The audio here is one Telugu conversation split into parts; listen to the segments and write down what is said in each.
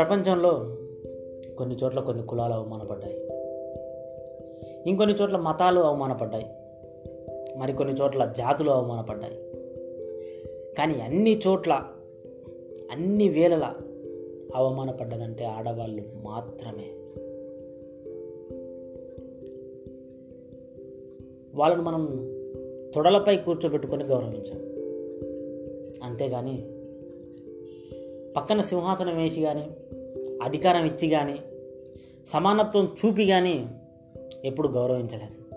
ప్రపంచంలో కొన్ని చోట్ల కొన్ని కులాలు అవమానపడ్డాయి. ఇంకొన్ని చోట్ల మతాలు అవమానపడ్డాయి. మరికొన్ని చోట్ల జాతులు అవమానపడ్డాయి. కానీ అన్ని చోట్ల అన్ని వేళల అవమానపడ్డదంటే ఆడవాళ్ళు మాత్రమే. వాళ్ళను మనం తొడలపై కూర్చోబెట్టుకొని గౌరవించాం. అంతేగాని పక్కన సింహాసనం వేసి కానీ అధికారం ఇచ్చి కానీ సమానత్వం చూపి కానీ ఎప్పుడు గౌరవించలేదు.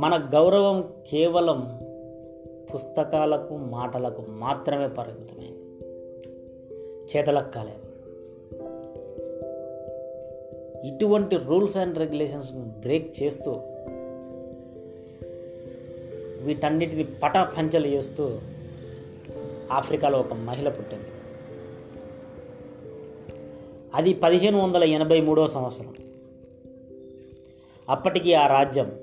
మన గౌరవం కేవలం పుస్తకాలకు మాటలకు మాత్రమే పరిమితమైంది. చేతలకు కాలేదు ఇటువంటి రూల్స్ అండ్ రెగ్యులేషన్స్ను బ్రేక్ చేస్తూ వీటన్నిటిని పట పంచలు చేస్తూ ఆఫ్రికాలో ఒక మహిళ పుట్టింది. అది పదిహేను వందల ఎనభై మూడవ సంవత్సరం. అప్పటికి ఆ రాజ్యం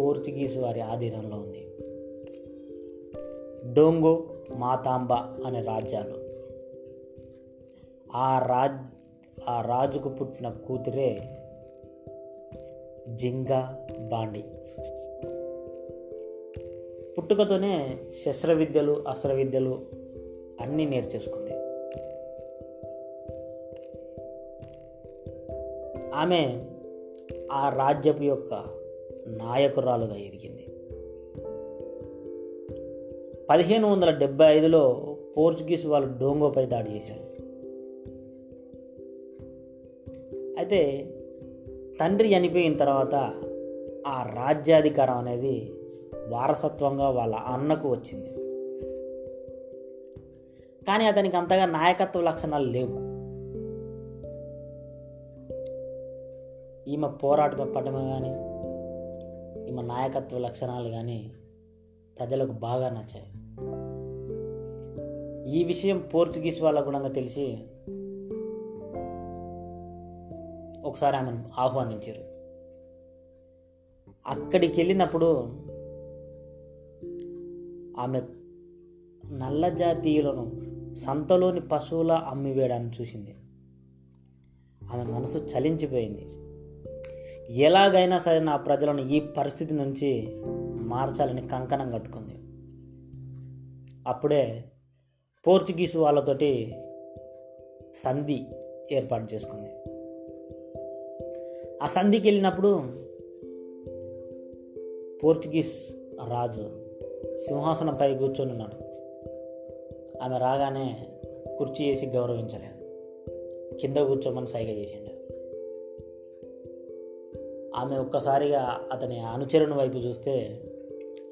పోర్చుగీసు వారి ఆధీనంలో ఉంది. డోంగో మాతాంబ అనే రాజ్యాలు. ఆ రాజ్ ఆ రాజుకు పుట్టిన కూతురే జింగా బాండి. పుట్టుకతోనే శస్త్రవిద్యలు అస్త్రవిద్యలు అన్నీ నేర్చేసుకుంది. ఆమె ఆ రాజ్యపు యొక్క నాయకురాలుగా ఎదిగింది. పదిహేను వందల డెబ్బై ఐదులో పోర్చుగీస్ వాళ్ళు డోంగోపై దాడి చేశారు. అయితే తండ్రి చనిపోయిన తర్వాత ఆ రాజ్యాధికారం అనేది వారసత్వంగా వాళ్ళ అన్నకు వచ్చింది. కానీ అతనికి అంతగా నాయకత్వ లక్షణాలు లేవు. ఈమె పోరాటం పడమే కానీ ఈమె నాయకత్వ లక్షణాలు కానీ ప్రజలకు బాగా నచ్చాయి. ఈ విషయం పోర్చుగీస్ వాళ్ళకు కూడా తెలిసి ఒకసారి ఆమెను ఆహ్వానించారు. అక్కడికి వెళ్ళినప్పుడు ఆమె నల్ల జాతీయులను సంతలోని పశువుల అమ్మివేయడాన్ని చూసింది. ఆమె మనసు చలించిపోయింది. ఎలాగైనా సరే నా ప్రజలను ఈ పరిస్థితి నుంచి మార్చాలని కంకణం కట్టుకుంది. అప్పుడే పోర్చుగీస్ వాళ్ళతోటి సంధి ఏర్పాటు చేసుకుంది. ఆ సంధికి వెళ్ళినప్పుడు పోర్చుగీస్ రాజు సింహాసనంపై కూర్చొని ఉన్నాడు. ఆమె రాగానే కుర్చీ వేసి గౌరవించలేదు. కింద కూర్చోమని సైగ చేసిండు. ఆమె ఒక్కసారిగా అతని అనుచరుని వైపు చూస్తే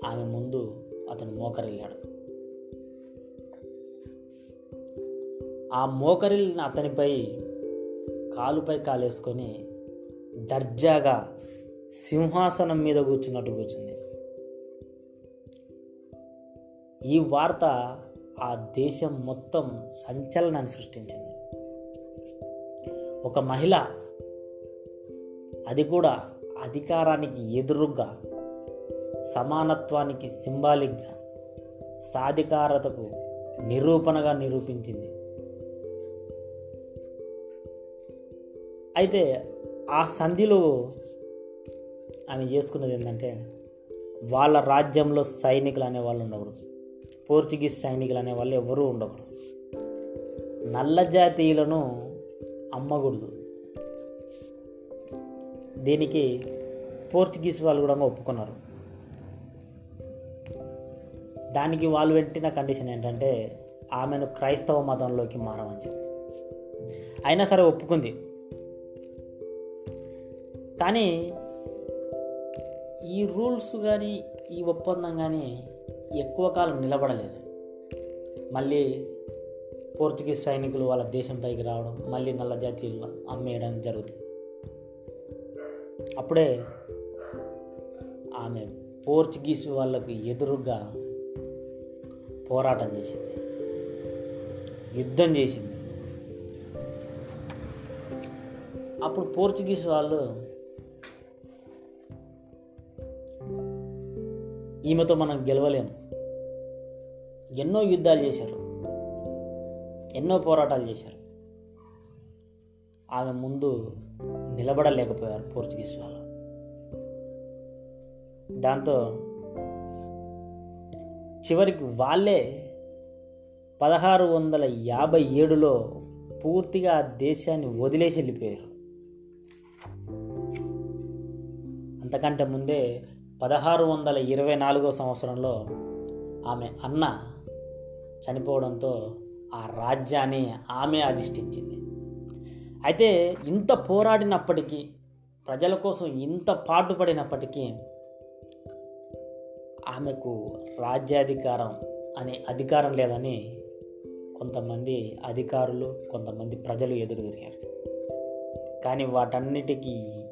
ఆమె ముందు అతను మోకరిల్లాడు. ఆ మోకరిల్లిన అతనిపై కాలుపై కాలేసుకొని దర్జాగా సింహాసనం మీద కూర్చున్నట్టు కూర్చుంది. ఈ వార్త ఆ దేశం మొత్తం సంచలనాన్ని సృష్టించింది. ఒక మహిళ అది కూడా అధికారానికి ఎదురుగా సమానత్వానికి సింబాలిక్గా సాధికారతకు నిరూపణగా నిరూపించింది. అయితే ఆ సంధిలో ఆమె చేసుకున్నది ఏంటంటే వాళ్ళ రాజ్యంలో సైనికులు అనేవాళ్ళు ఉండకూడదు. పోర్చుగీస్ సైనికులు అనేవాళ్ళు ఎవరూ ఉండకూడదు. నల్ల జాతీయులను అమ్మకూడదు. దీనికి పోర్చుగీస్ వాళ్ళు కూడా ఒప్పుకున్నారు. దానికి వాళ్ళు పెట్టిన కండిషన్ ఏంటంటే ఆమెను క్రైస్తవ మతంలోకి మారమని చెప్పి. అయినా సరే ఒప్పుకుంది. కానీ ఈ రూల్స్ కానీ ఈ ఒప్పందం కానీ ఎక్కువ కాలం నిలబడలేదు. మళ్ళీ పోర్చుగీస్ సైనికులు వాళ్ళ దేశంపైకి రావడం మళ్ళీ నల్ల జాతీయులు అమ్మేయడం జరుగుతుంది. అప్పుడే ఆమె పోర్చుగీస్ వాళ్ళకు ఎదురుగా పోరాటం చేసింది. యుద్ధం చేసింది. అప్పుడు పోర్చుగీస్ వాళ్ళు ఈమెతో మనం గెలవలేము ఎన్నో యుద్ధాలు చేశారు. ఎన్నో పోరాటాలు చేశారు. ఆమె ముందు నిలబడలేకపోయారు పోర్చుగీస్ వాళ్ళు. దాంతో చివరికి వాళ్ళే పదహారు వందల యాభై ఏడులో పూర్తిగా ఆ దేశాన్ని వదిలేసి వెళ్ళిపోయారు. అంతకంటే ముందే పదహారు వందల ఇరవై నాలుగో సంవత్సరంలో ఆమె అన్న చనిపోవడంతో ఆ రాజ్యాన్ని ఆమె అధిష్ఠించింది. అయితే ఇంత పోరాడినప్పటికీ ప్రజల కోసం ఇంత పాటుపడినప్పటికీ ఆమెకు రాజ్యాధికారం అనే అధికారం లేదని కొంతమంది అధికారులు కొంతమంది ప్రజలు ఎదురుగిరిగారు కానీ వాటన్నిటికీ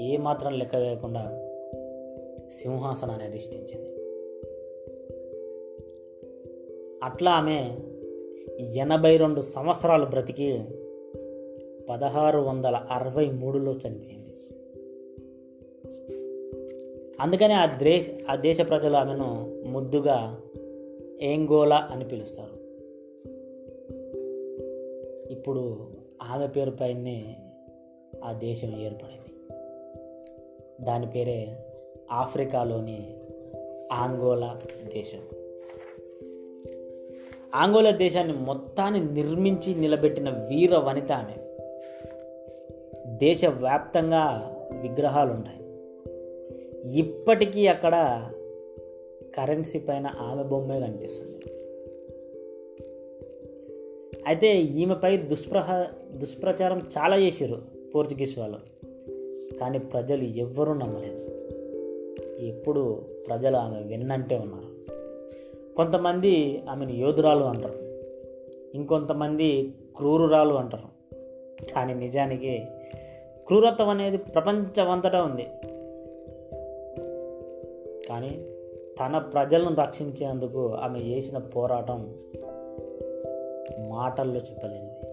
ఏమాత్రం లెక్క వేయకుండా సింహాసనాన్ని అధిష్ఠించింది. అట్లా ఆమె ఎనభై రెండు సంవత్సరాలు బ్రతికి పదహారు వందల అరవై మూడులో చనిపోయింది. అందుకనే ఆ దేశ ఆ దేశ ప్రజలు ఆమెను ముద్దుగా ఏంగోలా అని పిలుస్తారు. ఇప్పుడు ఆమె పేరుపైనే ఆ దేశం ఏర్పడింది. దాని పేరే ఆఫ్రికాలోని ఆంగోలా దేశం. ఆంగోలా దేశాన్ని మొత్తాన్ని నిర్మించి నిలబెట్టిన వీర వనిత ఆమె. దేశవ్యాప్తంగా విగ్రహాలు ఉంటాయి ఇప్పటికీ అక్కడ కరెన్సీ పైన ఆమె బొమ్మే కనిపిస్తుంది. అయితే ఈమెపై దుష్ప్రహ దుష్ప్రచారం చాలా చేశారు పోర్చుగీస్ వాళ్ళు. కానీ ప్రజలు ఎవ్వరూ నమ్మలేదు. ఎప్పుడు ప్రజలు ఆమె విన్నంటే ఉన్నారు. కొంతమంది ఆమెను యోధురాలు అంటారు. ఇంకొంతమంది క్రూరురాలు అంటారు. కానీ నిజానికి క్రూరత్వం అనేది ప్రపంచమంతటా ఉంది. కానీ తన ప్రజలను రక్షించేందుకు ఆమె చేసిన పోరాటం మాటల్లో చెప్పలేనిది.